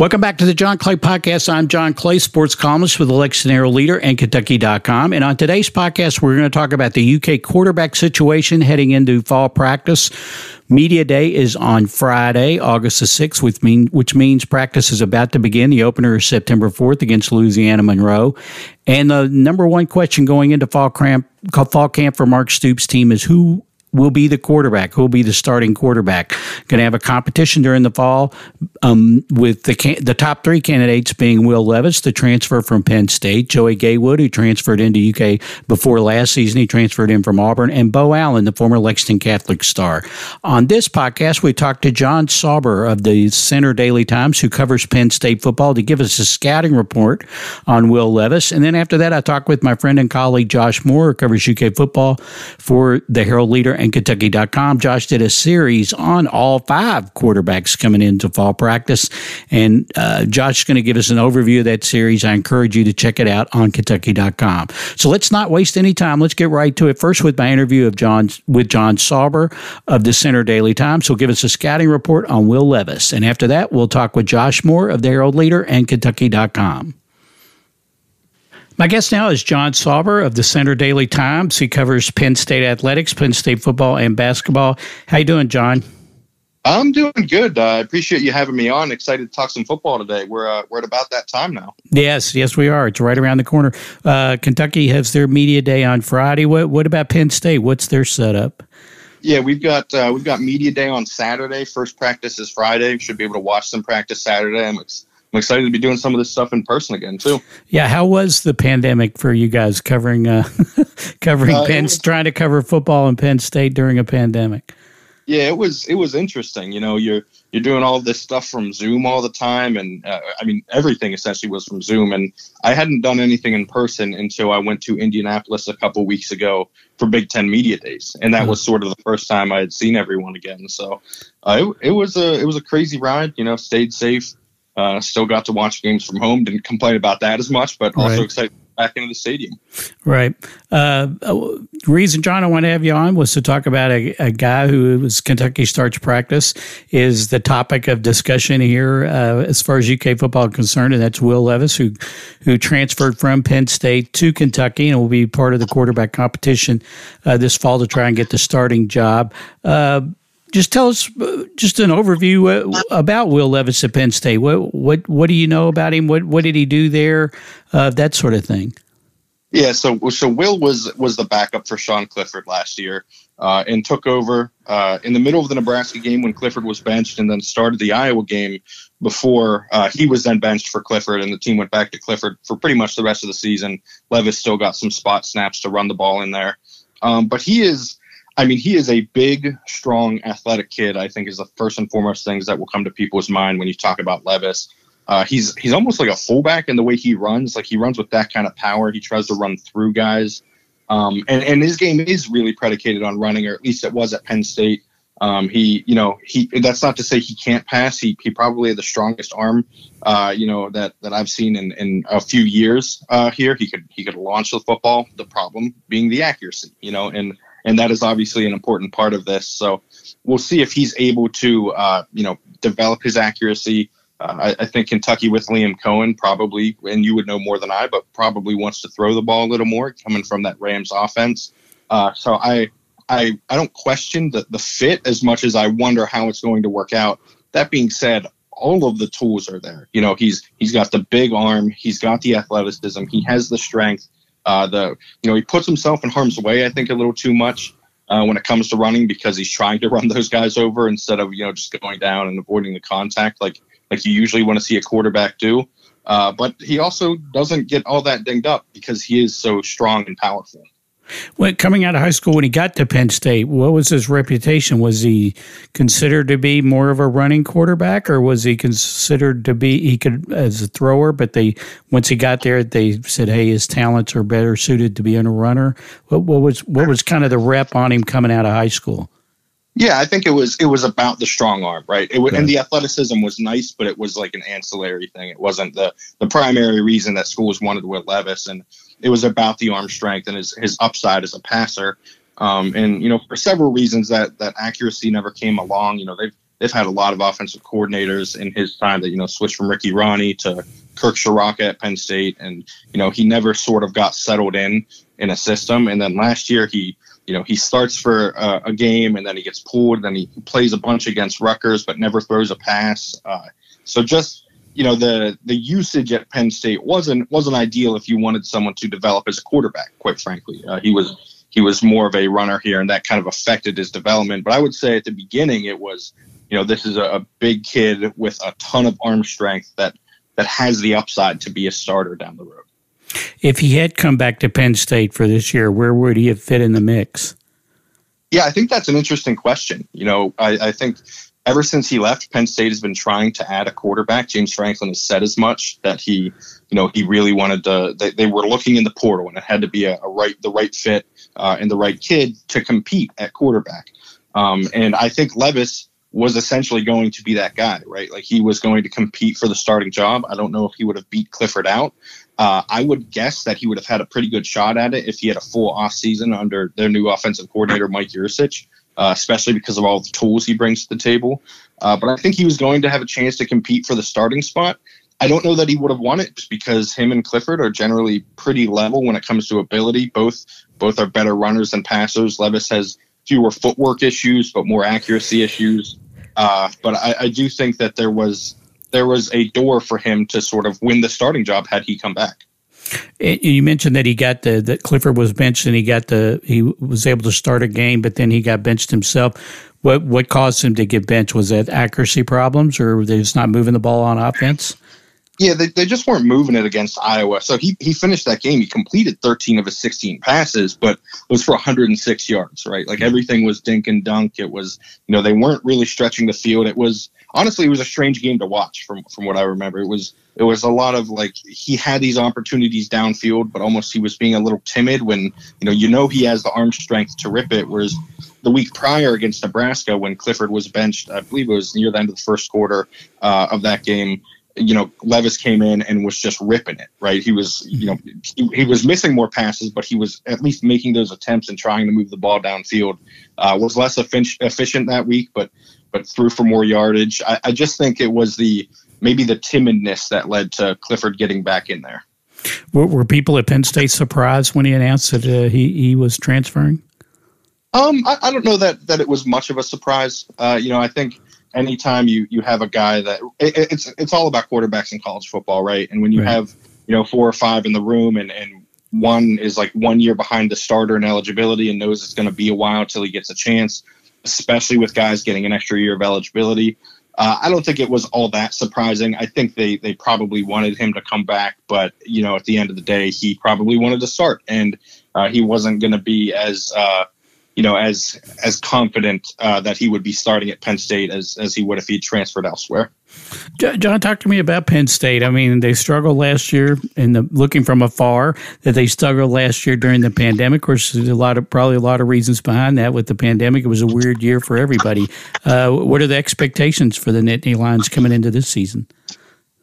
Welcome back to the John Clay Podcast. I'm John Clay, sports columnist with Lexington Herald Leader and Kentucky.com. And on today's podcast, we're going to talk about the UK quarterback situation heading into fall practice. Media Day is on Friday, August the 6th, which, mean, which means practice is about to begin. The opener is September 4th against Louisiana Monroe. And the number one question going into fall camp, fall camp for Mark Stoops' team is who will be the quarterback, who will be the starting quarterback. Going to have a competition during the fall um, with the can- the top three candidates being Will Levis, the transfer from Penn State, Joey Gatewood, who transferred into UK before last season, he transferred in from Auburn, and Beau Allen, the former Lexington Catholic star. On this podcast, we talked to Jon Sauber of the Centre Daily Times, who covers Penn State football, to give us a scouting report on Will Levis. And then after that, I talked with my friend and colleague Josh Moore, who covers UK football for the Herald Leader and Kentucky.com. Josh did a series on all five quarterbacks coming into fall practice. And uh, Josh is going to give us an overview of that series. I encourage you to check it out on Kentucky.com. So let's not waste any time. Let's get right to it. First, with my interview of John with Jon Sauber of the Centre Daily Times. He'll give us a scouting report on Will Levis. And after that, we'll talk with Josh Moore of the Herald Leader and Kentucky.com. My guest now is Jon Sauber of the Centre Daily Times. He covers Penn State athletics, Penn State football, and basketball. How you doing, John? I'm doing good. Uh, I appreciate you having me on. Excited to talk some football today. We're uh, we're at about that time now. Yes, yes, we are. It's right around the corner. Uh, Kentucky has their media day on Friday. What what about Penn State? What's their setup? Yeah, we've got uh, we've got media day on Saturday. First practice is Friday. Should be able to watch some practice Saturday. I'm ex- I'm excited to be doing some of this stuff in person again too. Yeah, how was the pandemic for you guys covering uh, covering uh, Penn, was, trying to cover football in Penn State during a pandemic? Yeah, it was it was interesting. You know, you're you're doing all this stuff from Zoom all the time, and uh, I mean everything essentially was from Zoom. And I hadn't done anything in person until I went to Indianapolis a couple weeks ago for Big Ten Media Days, and that mm-hmm. was sort of the first time I had seen everyone again. So uh, it, it was a it was a crazy ride. You know, stayed safe uh, still got to watch games from home. Didn't complain about that as much, but also right. excited back into the stadium. Right. Uh, uh, reason, John, I want to have you on was to talk about a, a guy who was Kentucky starts practice is the topic of discussion here uh, as far as UK football is concerned, and that's Will Levis, who who transferred from Penn State to Kentucky and will be part of the quarterback competition uh, this fall to try and get the starting job. Just tell us uh, just an overview uh, about Will Levis at Penn State. What what what do you know about him? What what did he do there? Uh, that sort of thing. Yeah, so so Will was was the backup for Sean Clifford last year, uh, and took over uh, in the middle of the Nebraska game when Clifford was benched, and then started the Iowa game before uh, he was then benched for Clifford, and the team went back to Clifford for pretty much the rest of the season. Levis still got some spot snaps to run the ball in there, um, but he is I mean, he is a big, strong, athletic kid. I think is the first and foremost things that will come to people's mind when you talk about Levis. Uh, he's he's almost like a fullback in the way he runs. Like he runs with that kind of power. He tries to run through guys, um, and and his game is really predicated on running, or at least it was at Penn State. Um, he, you know, he. That's not to say he can't pass. He he probably had the strongest arm, uh, you know, that that I've seen in in a few years uh, here. He could he could launch the football. The problem being the accuracy, you know, and and that is obviously an important part of this. So we'll see if he's able to, uh, you know, develop his accuracy. Uh, I, I, think Kentucky with Liam Coen probably, and you would know more than I, but probably wants to throw the ball a little more coming from that Rams offense. Uh, so I, I, I don't question the, the fit as much as I wonder how it's going to work out. That being said, all of the tools are there. You know, he's he's got the big arm, he's got the athleticism, he has the strength. Uh, the you know he puts himself in harm's way, I think, a little too much uh, when it comes to running because he's trying to run those guys over instead of you know just going down and avoiding the contact like like you usually want to see a quarterback do. Uh, but he also doesn't get all that dinged up because he is so strong and powerful. When coming out of high school, when he got to Penn State, what was his reputation? Was he considered to be more of a running quarterback, or was he considered to be he could as a thrower? But they once he got there, they said, "Hey, his talents are better suited to be a runner." What, what was what was kind of the rep on him coming out of high school? Yeah, I think it was it was about the strong arm, right? It was, right. and the athleticism was nice, but it was like an ancillary thing. It wasn't the the primary reason that schools wanted Will Levis, and it was about the arm strength and his his upside as a passer. Um, and you know, for several reasons that that accuracy never came along. You know, they've they've had a lot of offensive coordinators in his time that you know switched from Ricky Rahne to Kirk Ciarrocca at Penn State, and you know he never sort of got settled in in a system. And then last year he you know he starts for a, a game and then he gets pulled, then he plays a bunch against Rutgers but never throws a pass. Uh, so just you know the the usage at Penn State wasn't wasn't ideal if you wanted someone to develop as a quarterback. Quite frankly, uh, he was he was more of a runner here, and that kind of affected his development. But I would say at the beginning it was you know this is a, a big kid with a ton of arm strength that that has the upside to be a starter down the road. If he had come back to Penn State for this year, where would he have fit in the mix? Yeah, I think that's an interesting question. You know, I, I think ever since he left, Penn State has been trying to add a quarterback. James Franklin has said as much that he, you know, he really wanted to. They, they were looking in the portal, and it had to be a, a right, the right fit, uh, and the right kid to compete at quarterback. Um, and I think Levis was essentially going to be that guy, right? Like he was going to compete for the starting job. I don't know if he would have beat Clifford out. Uh, I would guess that he would have had a pretty good shot at it if he had a full off season under their new offensive coordinator, Mike Yurcich uh, especially because of all the tools he brings to the table. Uh, but I think he was going to have a chance to compete for the starting spot. I don't know that he would have won it because him and Clifford are generally pretty level when it comes to ability. Both both are better runners than passers. Levis has fewer footwork issues, but more accuracy issues. Uh, but I, I do think that there was there was a door for him to sort of win the starting job had he come back. You mentioned that he got the that Clifford was benched and he got the he was able to start a game, but then he got benched himself. What what caused him to get benched? Was that accuracy problems, or they just not moving the ball on offense? Yeah, they, they just weren't moving it against Iowa. So he, he finished that game. He completed 13 of his 16 passes, but it was for 106 yards, right? Like everything was dink and dunk. It was, you know, they weren't really stretching the field. It was honestly, it was a strange game to watch from from what I remember. It was it was a lot of like he had these opportunities downfield, but almost he was being a little timid when you know you know he has the arm strength to rip it. Whereas the week prior against Nebraska, when Clifford was benched, I believe it was near the end of the first quarter uh, of that game you know, Levis came in and was just ripping it, right? He was, you know, he, he, was missing more passes, but he was at least making those attempts and trying to move the ball downfield. Uh, was less efficient that week, but but threw for more yardage. I, I just think it was the maybe the timidness that led to Clifford getting back in there. Were, were people at Penn State surprised when he announced that uh, he he was transferring? Um, I, I, don't know that that it was much of a surprise. Uh, you know, I think anytime you you have a guy that it, it's it's all about quarterbacks in college football, right? And when you right. have you know four or five in the room, and and one is like one year behind the starter in eligibility and knows it's going to be a while till he gets a chance, especially with guys getting an extra year of eligibility. Uh, I don't think it was all that surprising. I think they they probably wanted him to come back, but you know, at the end of the day, he probably wanted to start, and uh, he wasn't going to be as uh, you know, as as confident uh, that he would be starting at Penn State as as he would if he transferred elsewhere. John, talk to me about Penn State. I mean, they struggled last year, and looking from afar, that they struggled last year during the pandemic. Of course, there's a lot of probably a lot of reasons behind that. With the pandemic, it was a weird year for everybody. Uh, what are the expectations for the Nittany Lions coming into this season?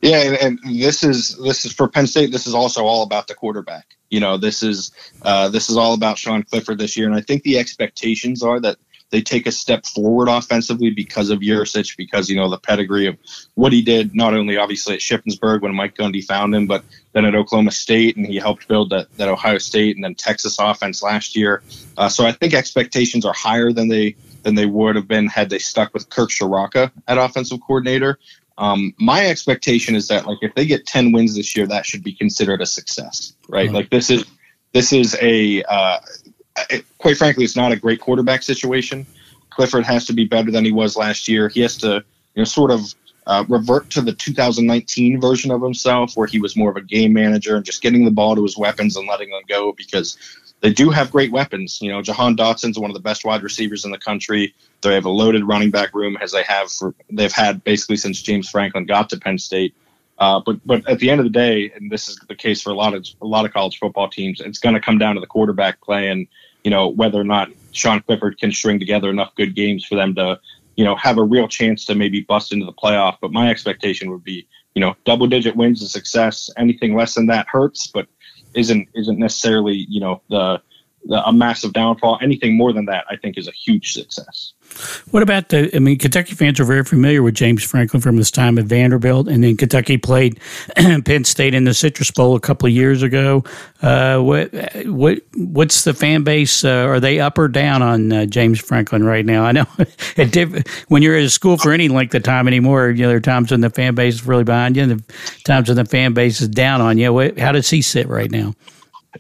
Yeah, and, and, this is this is for Penn State. This is also all about the quarterback. You know, this is uh, this is all about Sean Clifford this year, and I think the expectations are that they take a step forward offensively because of Yurcich, because you know the pedigree of what he did, not only obviously at Shippensburg when Mike Gundy found him, but then at Oklahoma State, and he helped build that, that Ohio State and then Texas offense last year. Uh, so I think expectations are higher than they than they would have been had they stuck with Kirk Ciarrocca at offensive coordinator. Um, my expectation is that like if they get 10 wins this year, that should be considered a success, right? Like this is this is a uh, it, quite frankly, it's not a great quarterback situation. Clifford has to be better than he was last year. He has to you know sort of uh, revert to the 2019 version of himself, where he was more of a game manager and just getting the ball to his weapons and letting them go because they do have great weapons. You know, Jahan Dotson's one of the best wide receivers in the country. They have a loaded running back room as they have for they've had basically since James Franklin got to Penn State. Uh, but but at the end of the day, and this is the case for a lot of a lot of college football teams, it's going to come down to the quarterback play and you know whether or not Sean Clifford can string together enough good games for them to you know have a real chance to maybe bust into the playoff. But my expectation would be you know double digit wins is success. Anything less than that hurts, but isn't isn't necessarily you know the a massive downfall. Anything more than that, I think, is a huge success. What about the? I mean, Kentucky fans are very familiar with James Franklin from his time at Vanderbilt, and then Kentucky played Penn State in the Citrus Bowl a couple of years ago. Uh, what what what's the fan base? Uh, are they up or down on uh, James Franklin right now? I know when you're at a school for any length of time anymore, you know there are times when the fan base is really behind you, and the times when the fan base is down on you. What, how does he sit right now?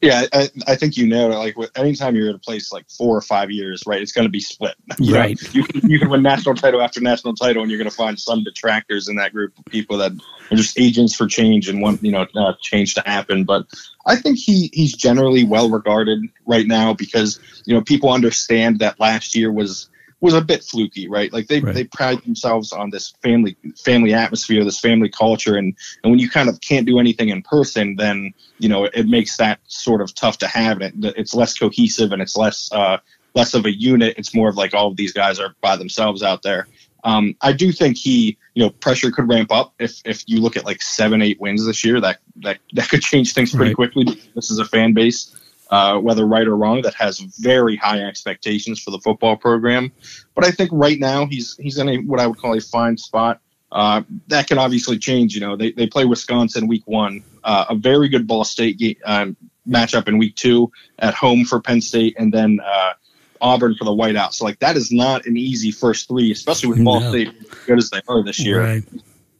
Yeah, I, I, think you know. Like, anytime you're at a place like four or five years, right, it's going to be split. You right. Know, you, you can win national title after national title, and you're going to find some detractors in that group of people that are just agents for change and want you know uh, change to happen. But I think he he's generally well regarded right now because you know people understand that last year was was a bit fluky, right? Like they, right. they pride themselves on this family family atmosphere, this family culture, and and when you kind of can't do anything in person, then you know it makes that sort of tough to have. It it's less cohesive and it's less uh, less of a unit. It's more of like all of these guys are by themselves out there. Um, I do think he, you know, pressure could ramp up if if you look at like seven, eight wins this year. That that that could change things pretty right. quickly. This is a fan base uh, whether right or wrong, that has very high expectations for the football program. But I think right now he's he's in a what I would call a fine spot. Uh, that can obviously change. You know, they, they play Wisconsin week one, uh, a very good Ball State game, um, matchup in week two at home for Penn State, and then uh, Auburn for the whiteout. So like that is not an easy first three, especially with Ball State as good as they are this year. Right.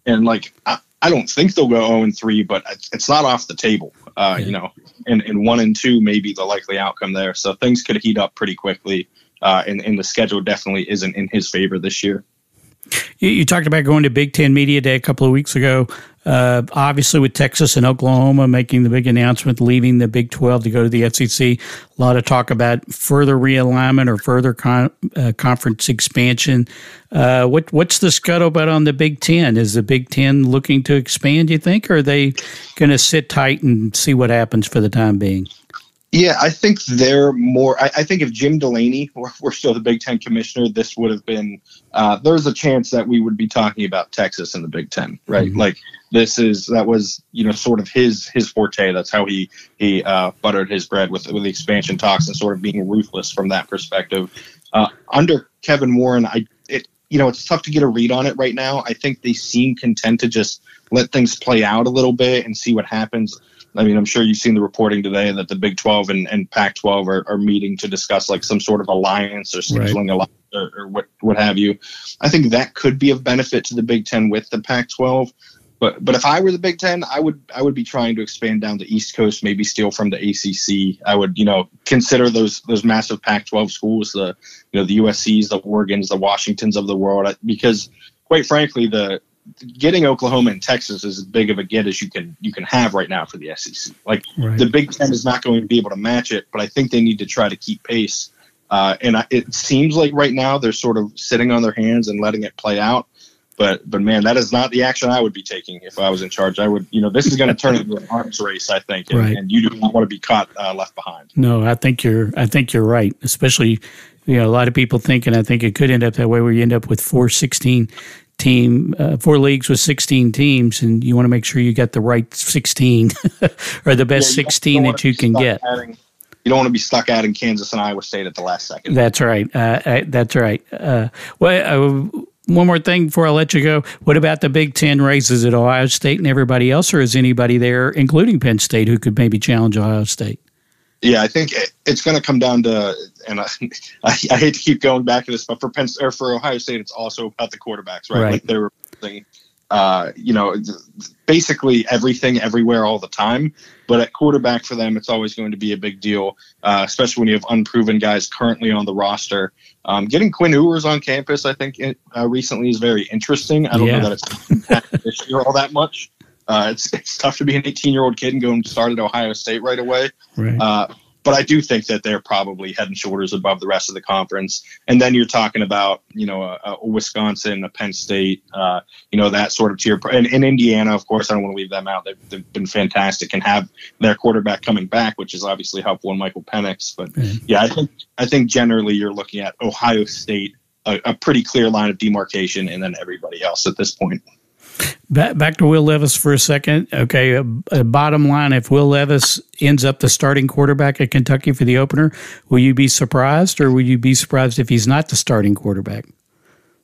And like I, I don't think they'll go 0 and 3, but it's not off the table. Uh, yeah. You know, and, and one and two may be the likely outcome there. So things could heat up pretty quickly. Uh, and, and the schedule definitely isn't in his favor this year. You, you, talked about going to Big Ten Media Day a couple of weeks ago. Uh, obviously, with Texas and Oklahoma making the big announcement, leaving the Big 12 to go to the SEC, a lot of talk about further realignment or further con- uh, conference expansion. Uh, what, what's the scuttlebutt on the Big Ten? Is the Big Ten looking to expand, you think, or are they going to sit tight and see what happens for the time being? Yeah, I think they're more. I, I, think if Jim Delaney were, were, still the Big Ten commissioner, this would have been. Uh, there's a chance that we would be talking about Texas in the Big Ten, right? Mm-hmm. Like this is that was you know sort of his his forte. That's how he he uh, buttered his bread with with the expansion talks and sort of being ruthless from that perspective. Uh, under Kevin Warren, I it you know it's tough to get a read on it right now. I think they seem content to just let things play out a little bit and see what happens. I mean, I'm sure you've seen the reporting today that the Big 12 and, and Pac 12 are, are meeting to discuss like some sort of alliance or scheduling right. alliance or, or, what, what have you. I think that could be of benefit to the Big 10 with the Pac 12. But but if I were the Big Ten, I would I would be trying to expand down the East Coast, maybe steal from the ACC. I would you know consider those those massive Pac-12 schools, the you know the USC's, the Oregon's, the Washingtons of the world, because quite frankly, the getting Oklahoma and Texas is as big of a get as you can you can have right now for the SEC. Like right. the Big Ten is not going to be able to match it, but I think they need to try to keep pace. Uh, and I, it seems like right now they're sort of sitting on their hands and letting it play out. But but man, that is not the action I would be taking if I was in charge. I would you know this is going to turn into an arms race, I think, and, right. and you do not want to be caught uh, left behind. No, I think you're I think you're right, especially you know a lot of people think, and I think it could end up that way, where you end up with four 16 team, uh, four leagues with 16 teams, and you want to make sure you get the right 16 or the best yeah, 16 that you can get. Adding, you don't want to be stuck adding Kansas and Iowa State at the last second. That's right. Uh, I, that's right. Uh, well, uh, one more thing before I let you go. What about the Big Ten races at Ohio State and everybody else, or is anybody there, including Penn State, who could maybe challenge Ohio State? Yeah, I think it's going to come down to, and I, I, I, hate to keep going back to this, but for Penn or for Ohio State, it's also about the quarterbacks, right? right. Like they're, uh, you know, basically everything, everywhere, all the time. But at quarterback for them, it's always going to be a big deal, uh, especially when you have unproven guys currently on the roster. Um, getting Quinn Ewers on campus, I think, uh, recently is very interesting. I don't yeah. know that it's this year all that much. Uh, it's it's tough to be an 18 year old kid and go and start at Ohio State right away. Right. Uh, but I do think that they're probably head and shoulders above the rest of the conference. And then you're talking about, you know, a, a Wisconsin, a Penn State, uh, you know, that sort of tier. And, and Indiana, of course, I don't want to leave them out. They've, they've, been fantastic and have their quarterback coming back, which is obviously helpful in Michael Penix. But mm-hmm. yeah, I think I think generally you're looking at Ohio State, a, a pretty clear line of demarcation, and then everybody else at this point. Back, back to Will Levis for a second. Okay, uh, uh, bottom line: if Will Levis ends up the starting quarterback at Kentucky for the opener, will you be surprised, or will you be surprised if he's not the starting quarterback?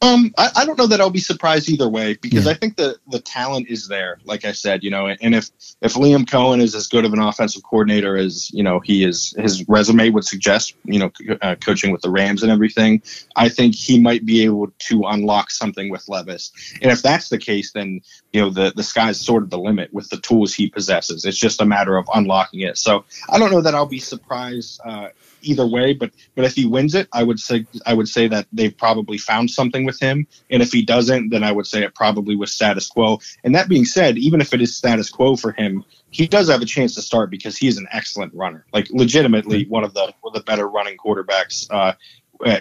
Um, I, I, don't know that I'll be surprised either way because yeah. I think the the talent is there. Like I said, you know, and if if Liam Coen is as good of an offensive coordinator as you know he is, his resume would suggest, you know, uh, coaching with the Rams and everything, I think he might be able to unlock something with Levis. And if that's the case, then you know the the sky's sort of the limit with the tools he possesses. It's just a matter of unlocking it. So I don't know that I'll be surprised. Uh, either way. But but if he wins it, I would say I would say that they've probably found something with him. And if he doesn't, then I would say it probably was status quo. And that being said, even if it is status quo for him, he does have a chance to start because he is an excellent runner, like legitimately one of the one of the better running quarterbacks uh,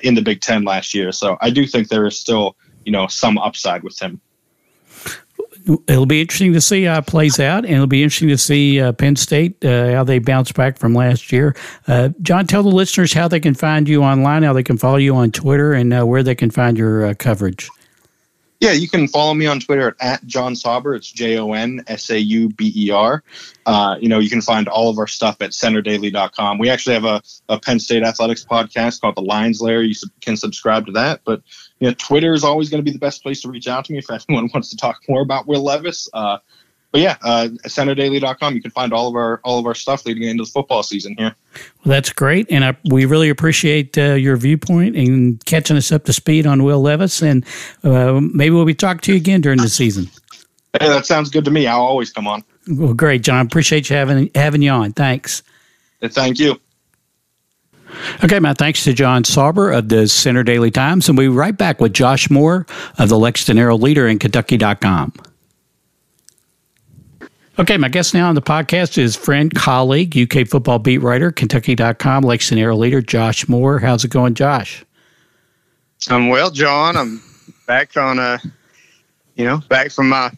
in the Big Ten last year. So I do think there is still you know some upside with him it'll be interesting to see how it plays out, and it'll be interesting to see uh, Penn State uh, how they bounce back from last year. Uh, John, tell the listeners how they can find you online, how they can follow you on Twitter, and uh, where they can find your uh, coverage. Yeah, you can follow me on Twitter at, Jon Sauber. It's J O N S A U B E R. Uh, you know, you can find all of our stuff at centredaily.com. We actually have a, a Penn State athletics podcast called The Lions Lair. You can subscribe to that. But, you know, Twitter is always going to be the best place to reach out to me if anyone wants to talk more about Will Levis. Uh, but yeah, uh, centredaily.com. You can find all of our all of our stuff leading into the football season here. Well, that's great, and I, we really appreciate uh, your viewpoint and catching us up to speed on Will Levis. And uh, maybe we'll be talking to you again during the season. Hey, that sounds good to me. I'll always come on. Well, great, John. Appreciate you having having you on. Thanks. thank you. Okay, Matt, thanks to Jon Sauber of the Centre Daily Times. And we'll be right back with Josh Moore of the Lexington Herald Leader in Kentucky.com. Okay, my guest now on the podcast is friend, colleague, UK football beat writer, Kentucky.com, Lexington Herald leader, Josh Moore. How's it going, Josh? I'm well, John. I'm back on a, you know, back from my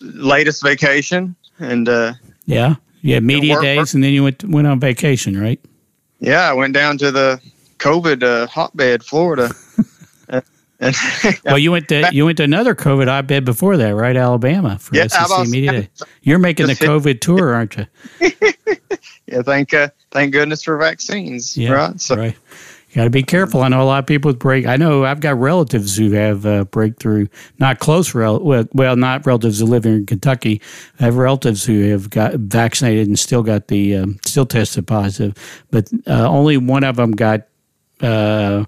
latest vacation, and uh, yeah, yeah, media work, days, work. and then you went went on vacation, right? Yeah, I went down to the COVID uh, hotbed, Florida. well, you went to you went to another COVID hotbed before that, right? Alabama for yeah, SEC Media Day. You're making the COVID tour, aren't you? yeah, thank uh, thank goodness for vaccines. Yeah, right. So. right. You got to be careful. I know a lot of people with break. I know I've got relatives who have uh, breakthrough, not close rel, well, well, not relatives who live here in Kentucky. I have relatives who have got vaccinated and still got the um, still tested positive, but uh, only one of them got uh,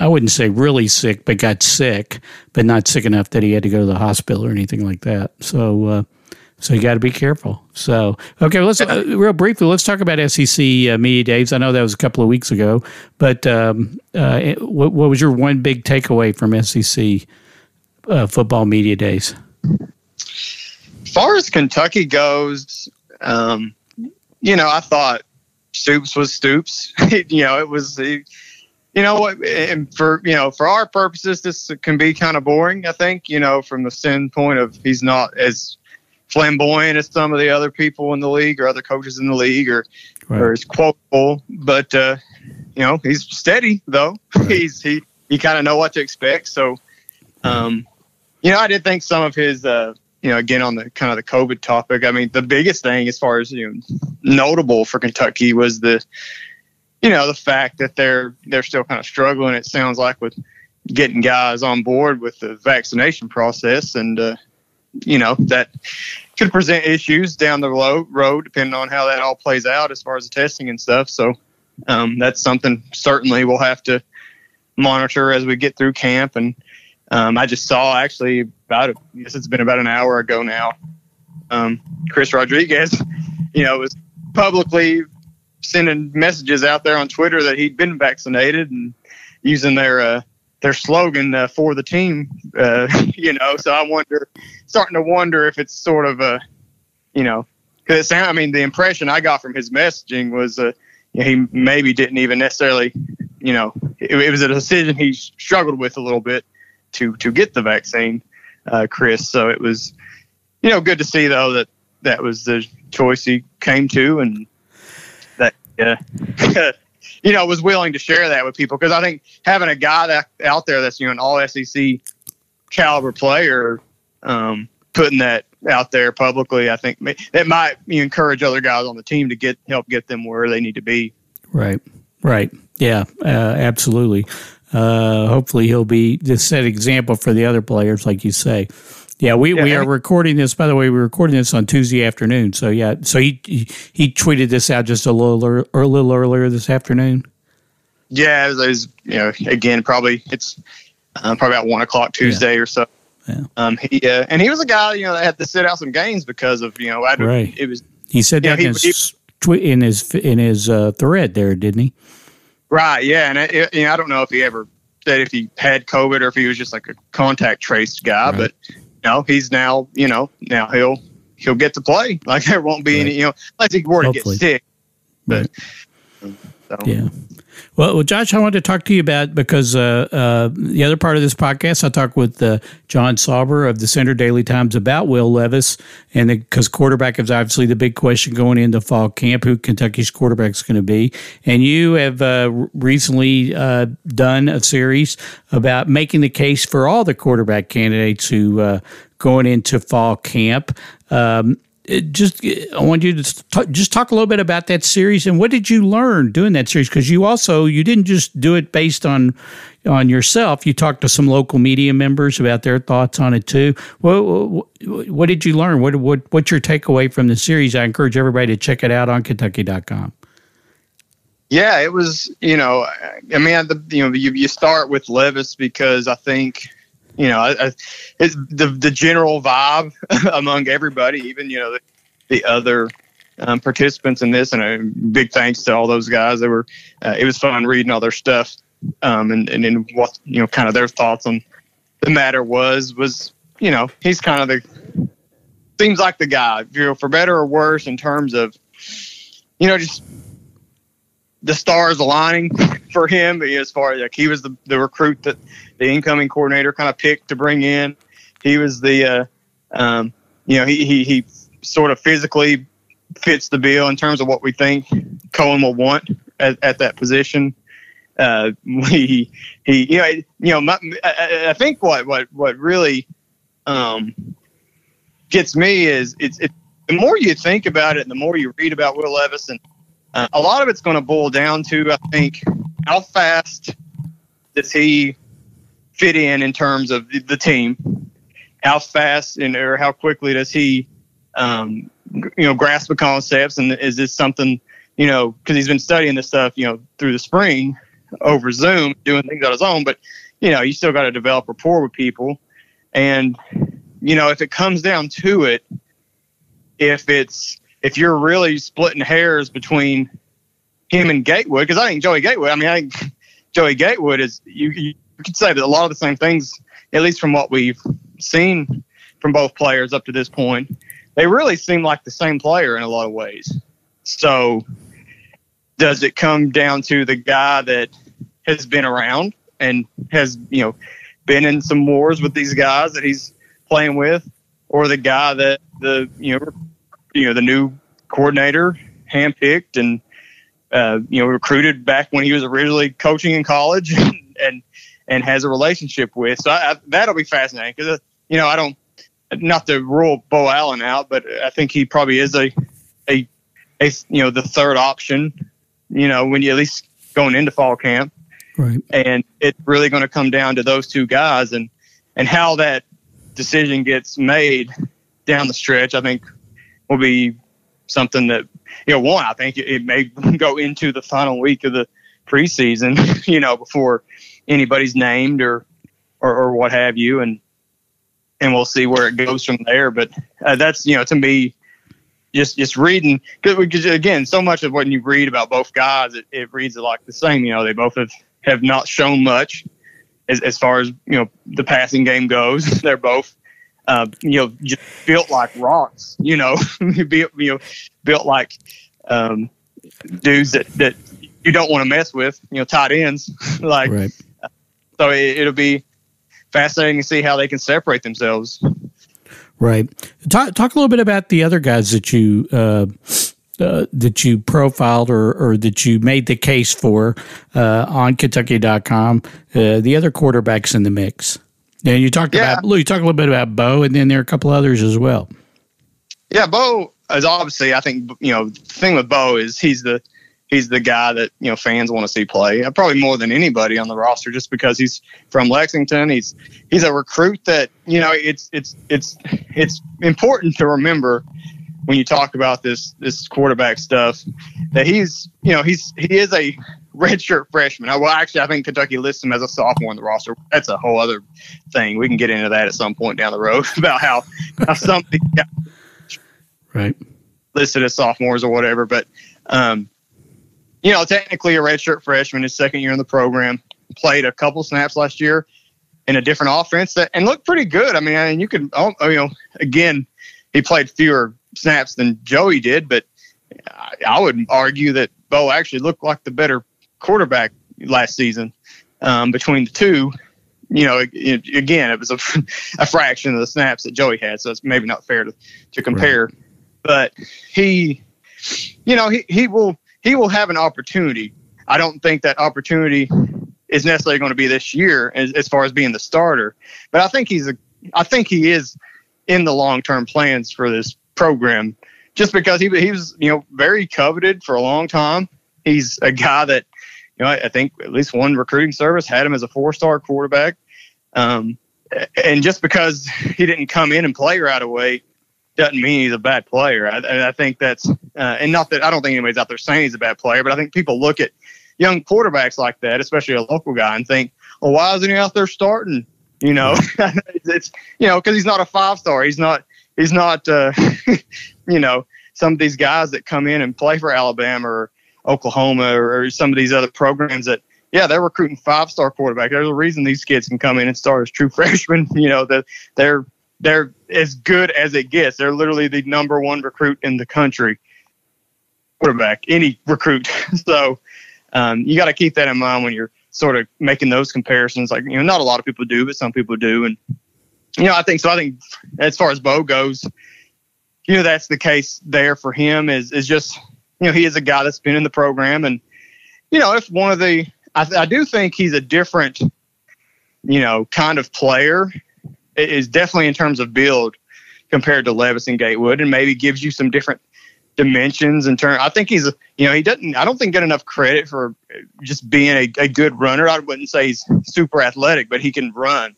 I wouldn't say really sick, but got sick, but not sick enough that he had to go to the hospital or anything like that. So, uh, so you got to be careful. So, okay, let's uh, real briefly let's talk about SEC uh, media days. I know that was a couple of weeks ago, but um, uh, what, what, was your one big takeaway from SEC uh, football media days? As far as Kentucky goes, um, you know, I thought Stoops was Stoops. you know, it was. You know what and for you know for our purposes this can be kind of boring i think you know from the standpoint of he's not as flamboyant as some of the other people in the league or other coaches in the league or right. or as quotable but uh you know he's steady though right. he's he you kind of know what to expect so um you know i did think some of his uh you know again on the kind of the covid topic i mean the biggest thing as far as you know notable for kentucky was the you know the fact that they're they're still kind of struggling. It sounds like with getting guys on board with the vaccination process, and uh, you know that could present issues down the road, depending on how that all plays out as far as the testing and stuff. So um, that's something certainly we'll have to monitor as we get through camp. And um, I just saw actually about I guess it's been about an hour ago now. Um, Chris Rodriguez, you know, was publicly sending messages out there on Twitter that he'd been vaccinated and using their uh, their slogan uh, for the team. Uh, you know, so I wonder, starting to wonder if it's sort of a, you know, because I mean, the impression I got from his messaging was uh, he maybe didn't even necessarily, you know, it, it, was a decision he struggled with a little bit to to get the vaccine, uh, Chris. So it was, you know, good to see though that that was the choice he came to and yeah, you know, was willing to share that with people because I think having a guy that out there that's you know an all SEC caliber player, um, putting that out there publicly, I think that might encourage other guys on the team to get help get them where they need to be. Right. Right. Yeah. Uh, absolutely. Uh, hopefully, he'll be the set example for the other players, like you say. Yeah, we, yeah, we are recording this. By the way, we're recording this on Tuesday afternoon. So yeah, so he he, he tweeted this out just a little or a little earlier this afternoon. Yeah, it was, you know again probably it's um, probably about one o'clock Tuesday yeah. or so. Yeah. Um, he uh, and he was a guy you know that had to sit out some games because of you know I, right. it was he said that in, his, in his in his uh, thread there, didn't he? Right. Yeah, and it, you know, I don't know if he ever said if he had COVID or if he was just like a contact traced guy, right. but know, he's now you know now he'll he'll get to play. Like there won't be right. any you know unless he were to get sick. But right. so. yeah. Well, well, Josh, I wanted to talk to you about because uh, uh, the other part of this podcast, I talked with uh, Jon Sauber of the Centre Daily Times about Will Levis, and because quarterback is obviously the big question going into fall camp, who Kentucky's quarterback is going to be. And you have uh, recently uh, done a series about making the case for all the quarterback candidates who uh, going into fall camp. Um, Uh, just uh, I want you to just talk a little bit about that series and what did you learn doing that series? Because you also you didn't just do it based on on yourself. You talked to some local media members about their thoughts on it too. What what, what did you learn? What what what's your takeaway from the series? I encourage everybody to check it out on kentucky.com yeah it was you know I mean the, you know you, you start with Levis because I think you know, I, it's the the general vibe among everybody, even you know the, the other um, participants in this, and a big thanks to all those guys. They were uh, it was fun reading all their stuff, um, and and then what you know, kind of their thoughts on the matter was was you know he's kind of the seems like the guy, you know, for better or worse in terms of you know just the stars aligning for him as far as like he was the, the recruit that the incoming coordinator kind of picked to bring in. He was the, uh, um, you know, he, he, he sort of physically fits the bill in terms of what we think Coen will want at, at that position. Uh, he, he, you know, you know, my, I, I, think what, what, what really, um, gets me is it's, it, the more you think about it, and the more you read about Will Levis, and uh, a lot of it's going to boil down to, I think, how fast does he fit in in terms of the team? How fast and or how quickly does he, um, you know, grasp the concepts? And is this something, you know, because he's been studying this stuff, you know, through the spring over Zoom, doing things on his own. But you know, you still got to develop rapport with people, and you know, if it comes down to it, if it's if you're really splitting hairs between him and Gatewood, because I think Joey Gatewood, I mean, I think Joey Gatewood is you, you could say that a lot of the same things, at least from what we've seen from both players up to this point, they really seem like the same player in a lot of ways. So, does it come down to the guy that has been around and has you know been in some wars with these guys that he's playing with, or the guy that the you know you know the new coordinator handpicked and uh, you know recruited back when he was originally coaching in college and and, and has a relationship with. So I, I, that'll be fascinating because uh, you know I don't not to rule Beau Allen out, but I think he probably is a a a you know the third option. You know when you at least going into fall camp. Right. And it's really going to come down to those two guys and and how that decision gets made down the stretch. I think will be something that you know. One, I think it may go into the final week of the preseason, you know, before anybody's named or, or or, what have you, and and we'll see where it goes from there. But uh, that's you know to me, just just reading because again, so much of what you read about both guys, it, it reads like the same. You know, they both have have not shown much as as far as you know the passing game goes. They're both uh, you know, just built like rocks, you know, built, you know, built like um, dudes that, that you don't want to mess with, you know, tight ends. like, right. so it, will be fascinating to see how they can separate themselves. Right. Talk, talk a little bit about the other guys that you, uh, uh, that you profiled or, or that you made the case for uh, on Kentucky.com, uh, the other quarterbacks in the mix. Yeah, you talked yeah. about you talked a little bit about Beau, and then there are a couple others as well. Yeah, Beau is obviously. I think you know the thing with Beau is he's the he's the guy that you know fans want to see play. Uh, probably more than anybody on the roster, just because he's from Lexington. He's he's a recruit that you know it's it's it's it's important to remember when you talk about this this quarterback stuff that he's you know he's he is a redshirt freshman. Well, actually, I think Kentucky lists him as a sophomore in the roster. That's a whole other thing. We can get into that at some point down the road about how how something right listed as sophomores or whatever. But um, you know, technically a redshirt freshman, his second year in the program, played a couple snaps last year in a different offense that, and looked pretty good. I mean, I mean, you could, oh, you know, again, he played fewer snaps than Joey did, but I would argue that Beau actually looked like the better quarterback last season um, between the two. You know, it, again, it was a, a, fraction of the snaps that Joey had, so it's maybe not fair to, to compare. Right. But he, you know, he, he will he will have an opportunity. I don't think that opportunity is necessarily going to be this year as, as far as being the starter, but I think he's a I think he is in the long term plans for this program just because he, he was, you know, very coveted for a long time. He's a guy that, you know, I, I think at least one recruiting service had him as a four star quarterback. Um, and just because he didn't come in and play right away doesn't mean he's a bad player. I, I think that's, uh, and not that I don't think anybody's out there saying he's a bad player, but I think people look at young quarterbacks like that, especially a local guy, and think, well, why isn't he out there starting? You know, it's, you know, because he's not a five star. He's not, he's not, uh, you know, some of these guys that come in and play for Alabama or Oklahoma or, or some of these other programs that, yeah, they're recruiting five star quarterback. There's a reason these kids can come in and start as true freshmen. You know, that they're they're as good as it gets. They're literally the number one recruit in the country. Quarterback, any recruit. so um, you got to keep that in mind when you're sort of making those comparisons. Like you know, not a lot of people do, but some people do, and you know, I think so. I think as far as Beau goes, you know, that's the case there for him. Is is just you know he is a guy that's been in the program, and you know, if one of the I, I do think he's a different you know kind of player. It is definitely in terms of build compared to Levis and Gatewood, and maybe gives you some different dimensions in turn. I think he's, you know, he doesn't, I don't think get enough credit for just being a, a good runner. I wouldn't say he's super athletic, but he can run.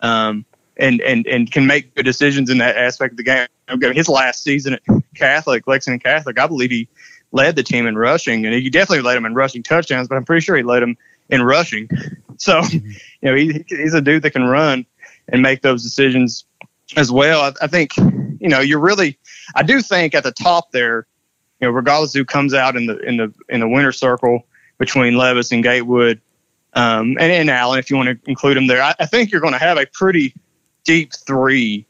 Um, and and and can make good decisions in that aspect of the game. His last season at Catholic, Lexington Catholic, I believe he led the team in rushing, and he definitely led them in rushing touchdowns. But I'm pretty sure he led them in rushing. So, mm-hmm. you know, he, he's a dude that can run and make those decisions as well. I, I think, you know, you're really, I do think at the top there, you know, regardless who comes out in the in the in the winner circle between Levis and Gatewood, um, and, and Allen, if you want to include them there, I, I think you're going to have a pretty deep three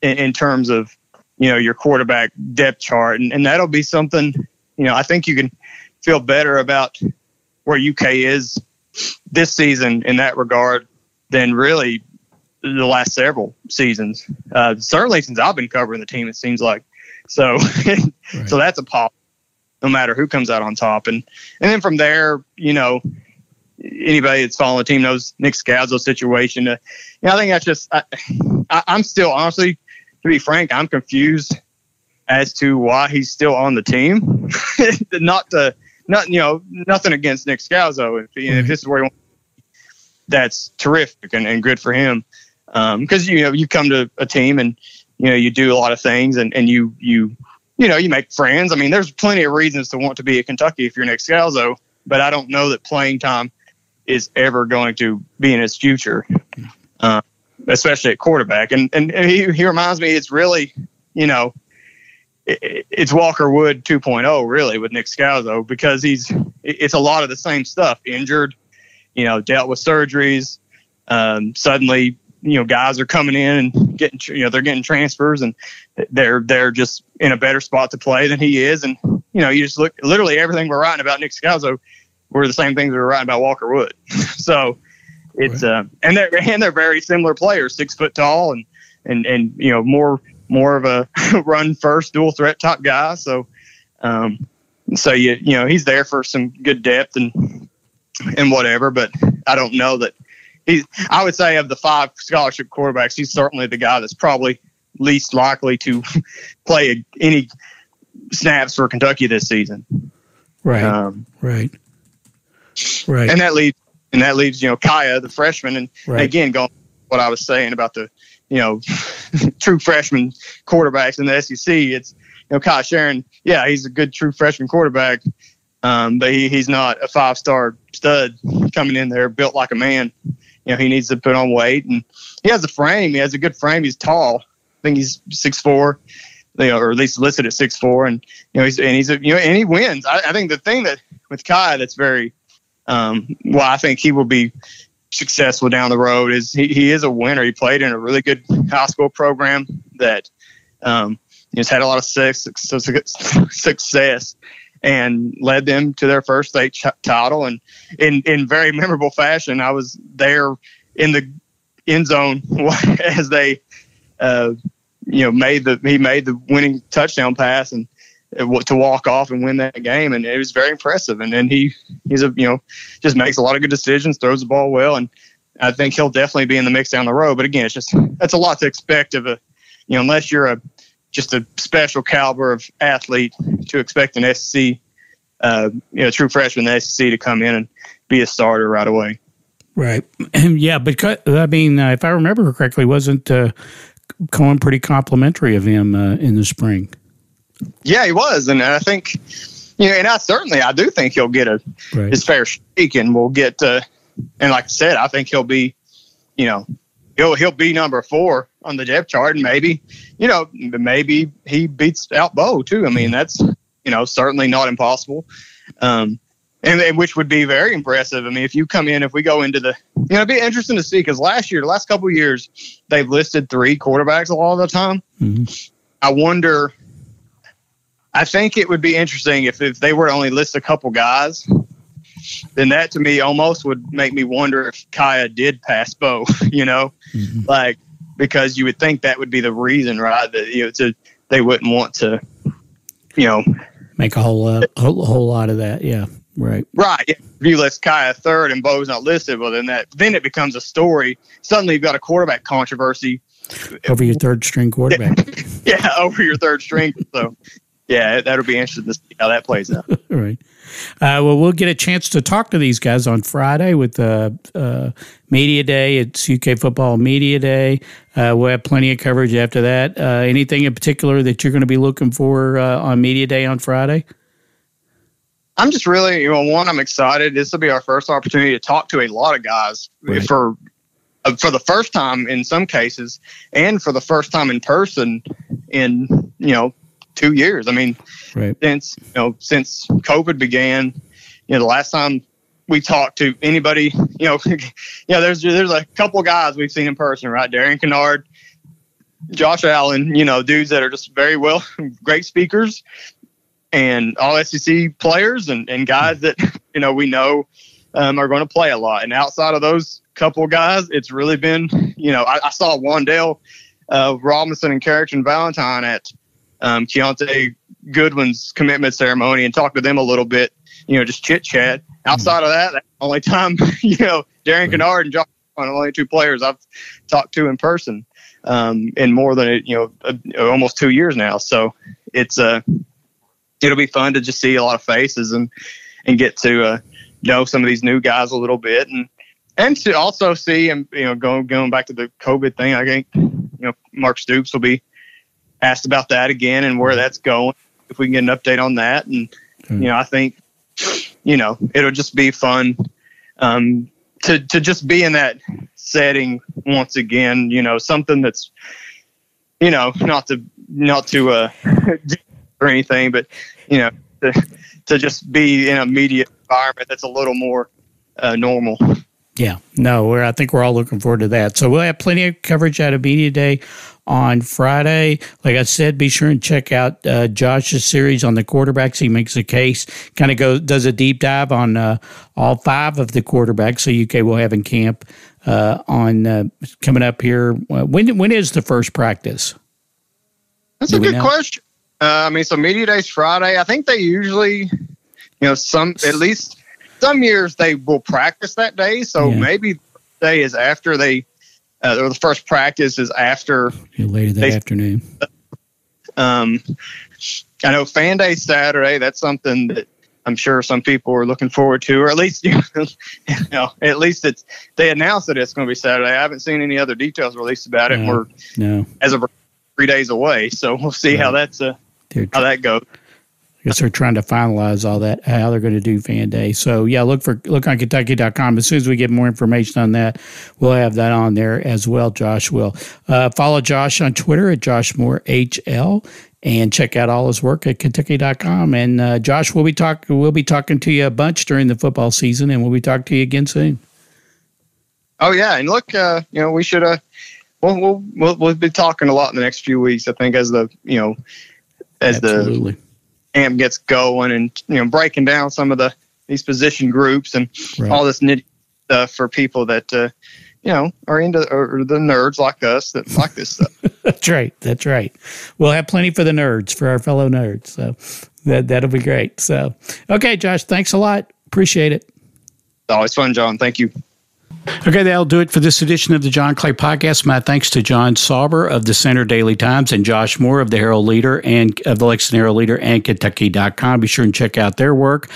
in, in terms of you know your quarterback depth chart, and, and that'll be something you know I think you can feel better about where UK is this season in that regard than really the last several seasons. Uh, certainly since I've been covering the team, it seems like so. right. So that's a pop, no matter who comes out on top, and and then from there, you know, anybody that's following the team knows Nick Scalzo's situation. Uh, you know, I think that's just I, I, I'm still honestly, to be frank, I'm confused as to why he's still on the team. not to not you know nothing against Nick Scalzo. If, you know, if this is where he wants, that's terrific and, and good for him. Because um, you know you come to a team and you know you do a lot of things and, and you you you know you make friends. I mean, there's plenty of reasons to want to be at Kentucky if you're Nick Scalzo, but I don't know that playing time is ever going to be in his future, uh, especially at quarterback. And, and, he, he reminds me, it's really, you know, it, it's Walker Wood 2.0 really with Nick Scalzo because he's, it's a lot of the same stuff injured, you know, dealt with surgeries. Um, suddenly, you know, guys are coming in and getting, you know, they're getting transfers and they're, they're just in a better spot to play than he is. And, you know, you just look literally everything we're writing about Nick Scalzo were the same things we were writing about Walker Wood. so it's right. uh, and they're and they're very similar players, six foot tall and and and you know more more of a run first dual threat top guy. So um, so you you know he's there for some good depth and and whatever, but I don't know that he. I would say of the five scholarship quarterbacks, he's certainly the guy that's probably least likely to play any snaps for Kentucky this season. Right. Um, right. Right. And that leaves and that leaves you know Kaiya, the freshman, and right. again going what I was saying about the you know true freshman quarterbacks in the SEC. It's you know Kaiya Sheron, yeah, he's a good true freshman quarterback, um, but he, he's not a five star stud coming in there built like a man. You know he needs to put on weight, and he has a frame. He has a good frame. He's tall. I think he's six four. You know, or at least listed at six four, and you know he's and he's a, you know and he wins. I, I think the thing that with Kai that's very um, well, I think he will be successful down the road. Is he, he is a winner. He played in a really good high school program that um, has had a lot of success and led them to their first state ch- title. And in in very memorable fashion, I was there in the end zone as they, uh, you know, made the he made the winning touchdown pass and to walk off and win that game, and it was very impressive. And then he he's a you know just makes a lot of good decisions, throws the ball well, and I think he'll definitely be in the mix down the road. But again, it's just that's a lot to expect of a you know unless you're a just a special caliber of athlete to expect an SC uh, you know true freshman in the SEC to come in and be a starter right away. Right. yeah, but I mean, uh, if I remember correctly, wasn't uh, Coen pretty complimentary of him uh, in the spring? Yeah, he was, and I think you know, and I certainly I do think he'll get a right. his fair shake, and we'll get. Uh, and like I said, I think he'll be, you know, he'll he'll be number four on the depth chart, and maybe, you know, maybe he beats out Beau too. I mean, that's you know certainly not impossible. Um, and, and, which would be very impressive. I mean, if you come in, if we go into the, you know, it'd be interesting to see because last year, the last couple years, they've listed three quarterbacks a lot of the time. Mm-hmm. I wonder I think it would be interesting if, if they were to only list a couple guys. Then that to me almost would make me wonder if Kaiya did pass Beau, you know, mm-hmm. like because you would think that would be the reason, right? That you know, to they wouldn't want to, you know, make a whole uh, whole, whole lot of that. Yeah, right, right. If you list Kaiya third and Beau's not listed, well then that then it becomes a story. Suddenly you've got a quarterback controversy over your third string quarterback. yeah, over your third string. So yeah, that'll be interesting to see how that plays out. right. Uh, well, we'll get a chance to talk to these guys on Friday with uh, uh, Media Day. It's UK Football Media Day. Uh, we'll have plenty of coverage after that. Uh, anything in particular that you're going to be looking for uh, on Media Day on Friday? I'm just really, you know, one, I'm excited. This will be our first opportunity to talk to a lot of guys right. for for the first time in some cases, and for the first time in person in you know two years. I mean, right. since you know since COVID began, you know the last time we talked to anybody, you know, you know there's there's a couple guys we've seen in person, right? Darian Kinnard, Josh Allen, you know, dudes that are just very well, great speakers, and all SEC players and and guys that you know we know um, are going to play a lot. And outside of those couple guys, it's really been, you know, I, I saw Wan'Dale uh, Robinson and Carrington Valentine at um, Keontae Goodwin's commitment ceremony and talk to them a little bit, you know, just chit chat. Outside of that, only time, you know, Darian Kinnard and John are the only two players I've talked to in person um, in more than, you know, uh, almost two years now. So it's, uh, it'll be fun to just see a lot of faces and, and get to, uh, know some of these new guys a little bit and, and to also see and you know going going back to the COVID thing, I think you know Mark Stoops will be asked about that again and where that's going. If we can get an update on that, and mm. you know, I think you know it'll just be fun um, to to just be in that setting once again. You know, something that's you know not to not to uh or anything, but you know to, to just be in a media environment that's a little more uh, normal. Yeah, no, I think we're all looking forward to that. So we'll have plenty of coverage out of Media Day on Friday. Like I said, be sure and check out uh, Josh's series on the quarterbacks. He makes a case, kind of goes does a deep dive on uh, all five of the quarterbacks. So UK will have in camp uh, on uh, coming up here. When when is the first practice? That's Do a good know? question. Uh, I mean, so media day's Friday. I think they usually, you know, some at least some years they will practice that day. So yeah. maybe day is after they, uh, or the first practice is after. Later that they, afternoon. Um, I know fan day Saturday. That's something that I'm sure some people are looking forward to, or at least you know, at least it's they announced that it's going to be Saturday. I haven't seen any other details released about it. No, we're no as of three days away, so we'll see right. how that's uh, how that goes. They're trying to finalize all that how they're going to do fan day. So yeah, look for look on Kentucky.com. As soon as we get more information on that, we'll have that on there as well. Josh will uh, follow Josh on Twitter at Josh Moore HL and check out all his work at Kentucky.com. And uh, Josh, we'll be talk we'll be talking to you a bunch during the football season, and we'll be talking to you again soon. Oh yeah, and look, uh, you know, we should uh, we'll, we'll we'll we'll be talking a lot in the next few weeks. I think as the you know as Absolutely. the camp gets going, and you know breaking down some of the these position groups and right. all this nitty stuff for people that. Uh, you know, are into or the nerds like us that like this stuff. That's right. That's right. We'll have plenty for the nerds, for our fellow nerds. So that that'll be great. So okay, Josh, thanks a lot. Appreciate it. Always fun, John. Thank you. Okay, that'll do it for this edition of the John Clay Podcast. My thanks to Jon Sauber of the Centre Daily Times and Josh Moore of the Herald Leader and of the Lexington Herald Leader and Kentucky.com. Be sure and check out their work.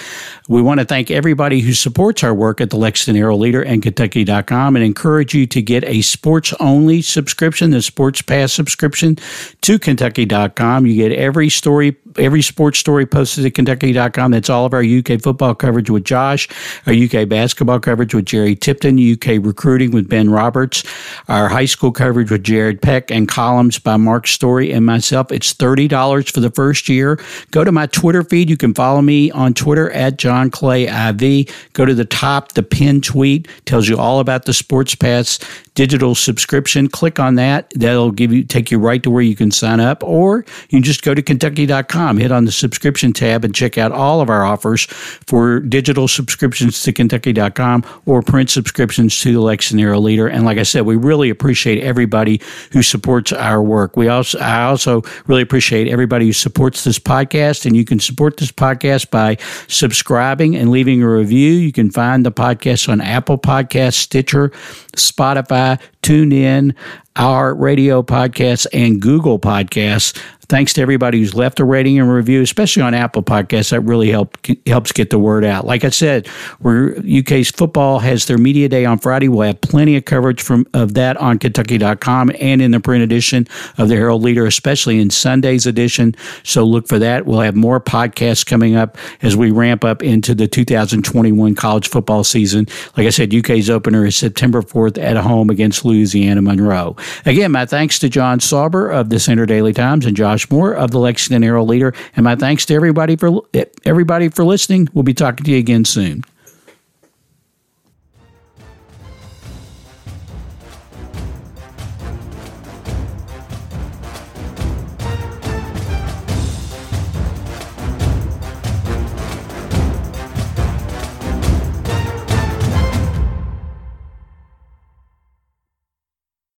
We want to thank everybody who supports our work at the Lexington Herald Leader and Kentucky.com and encourage you to get a sports only subscription, the Sports Pass subscription to Kentucky.com. You get every story, every sports story posted at Kentucky.com. That's all of our UK football coverage with Josh, our UK basketball coverage with Jerry Tipton, UK recruiting with Ben Roberts, our high school coverage with Jared Peck, and columns by Mark Story and myself. It's $30 for the first year. Go to my Twitter feed. You can follow me on Twitter at John Clay IV. Go to the top, the pin tweet tells you all about the Sports Pass digital subscription. Click on that. That'll give you take you right to where you can sign up, or you can just go to Kentucky.com, hit on the subscription tab, and check out all of our offers for digital subscriptions to Kentucky.com or print subscriptions to the Lexington Leader. And like I said, we really appreciate everybody who supports our work. We also I also really appreciate everybody who supports this podcast, and you can support this podcast by subscribing and leaving a review. You can find the podcast on Apple Podcasts, Stitcher, Spotify, TuneIn, iHeartRadio podcasts, and Google Podcasts. Thanks to everybody who's left a rating and review, especially on Apple Podcasts. That really help, helps get the word out. Like I said, we're, UK's football has their media day on Friday. We'll have plenty of coverage from of that on Kentucky.com and in the print edition of the Herald Leader, especially in Sunday's edition. So look for that. We'll have more podcasts coming up as we ramp up into the 2021 college football season. Like I said, UK's opener is September 4th at home against Louisiana Monroe. Again, my thanks to Jon Sauber of the Centre Daily Times and Josh Moore of the Lexington Herald Leader, and my thanks to everybody for everybody for listening. We'll be talking to you again soon.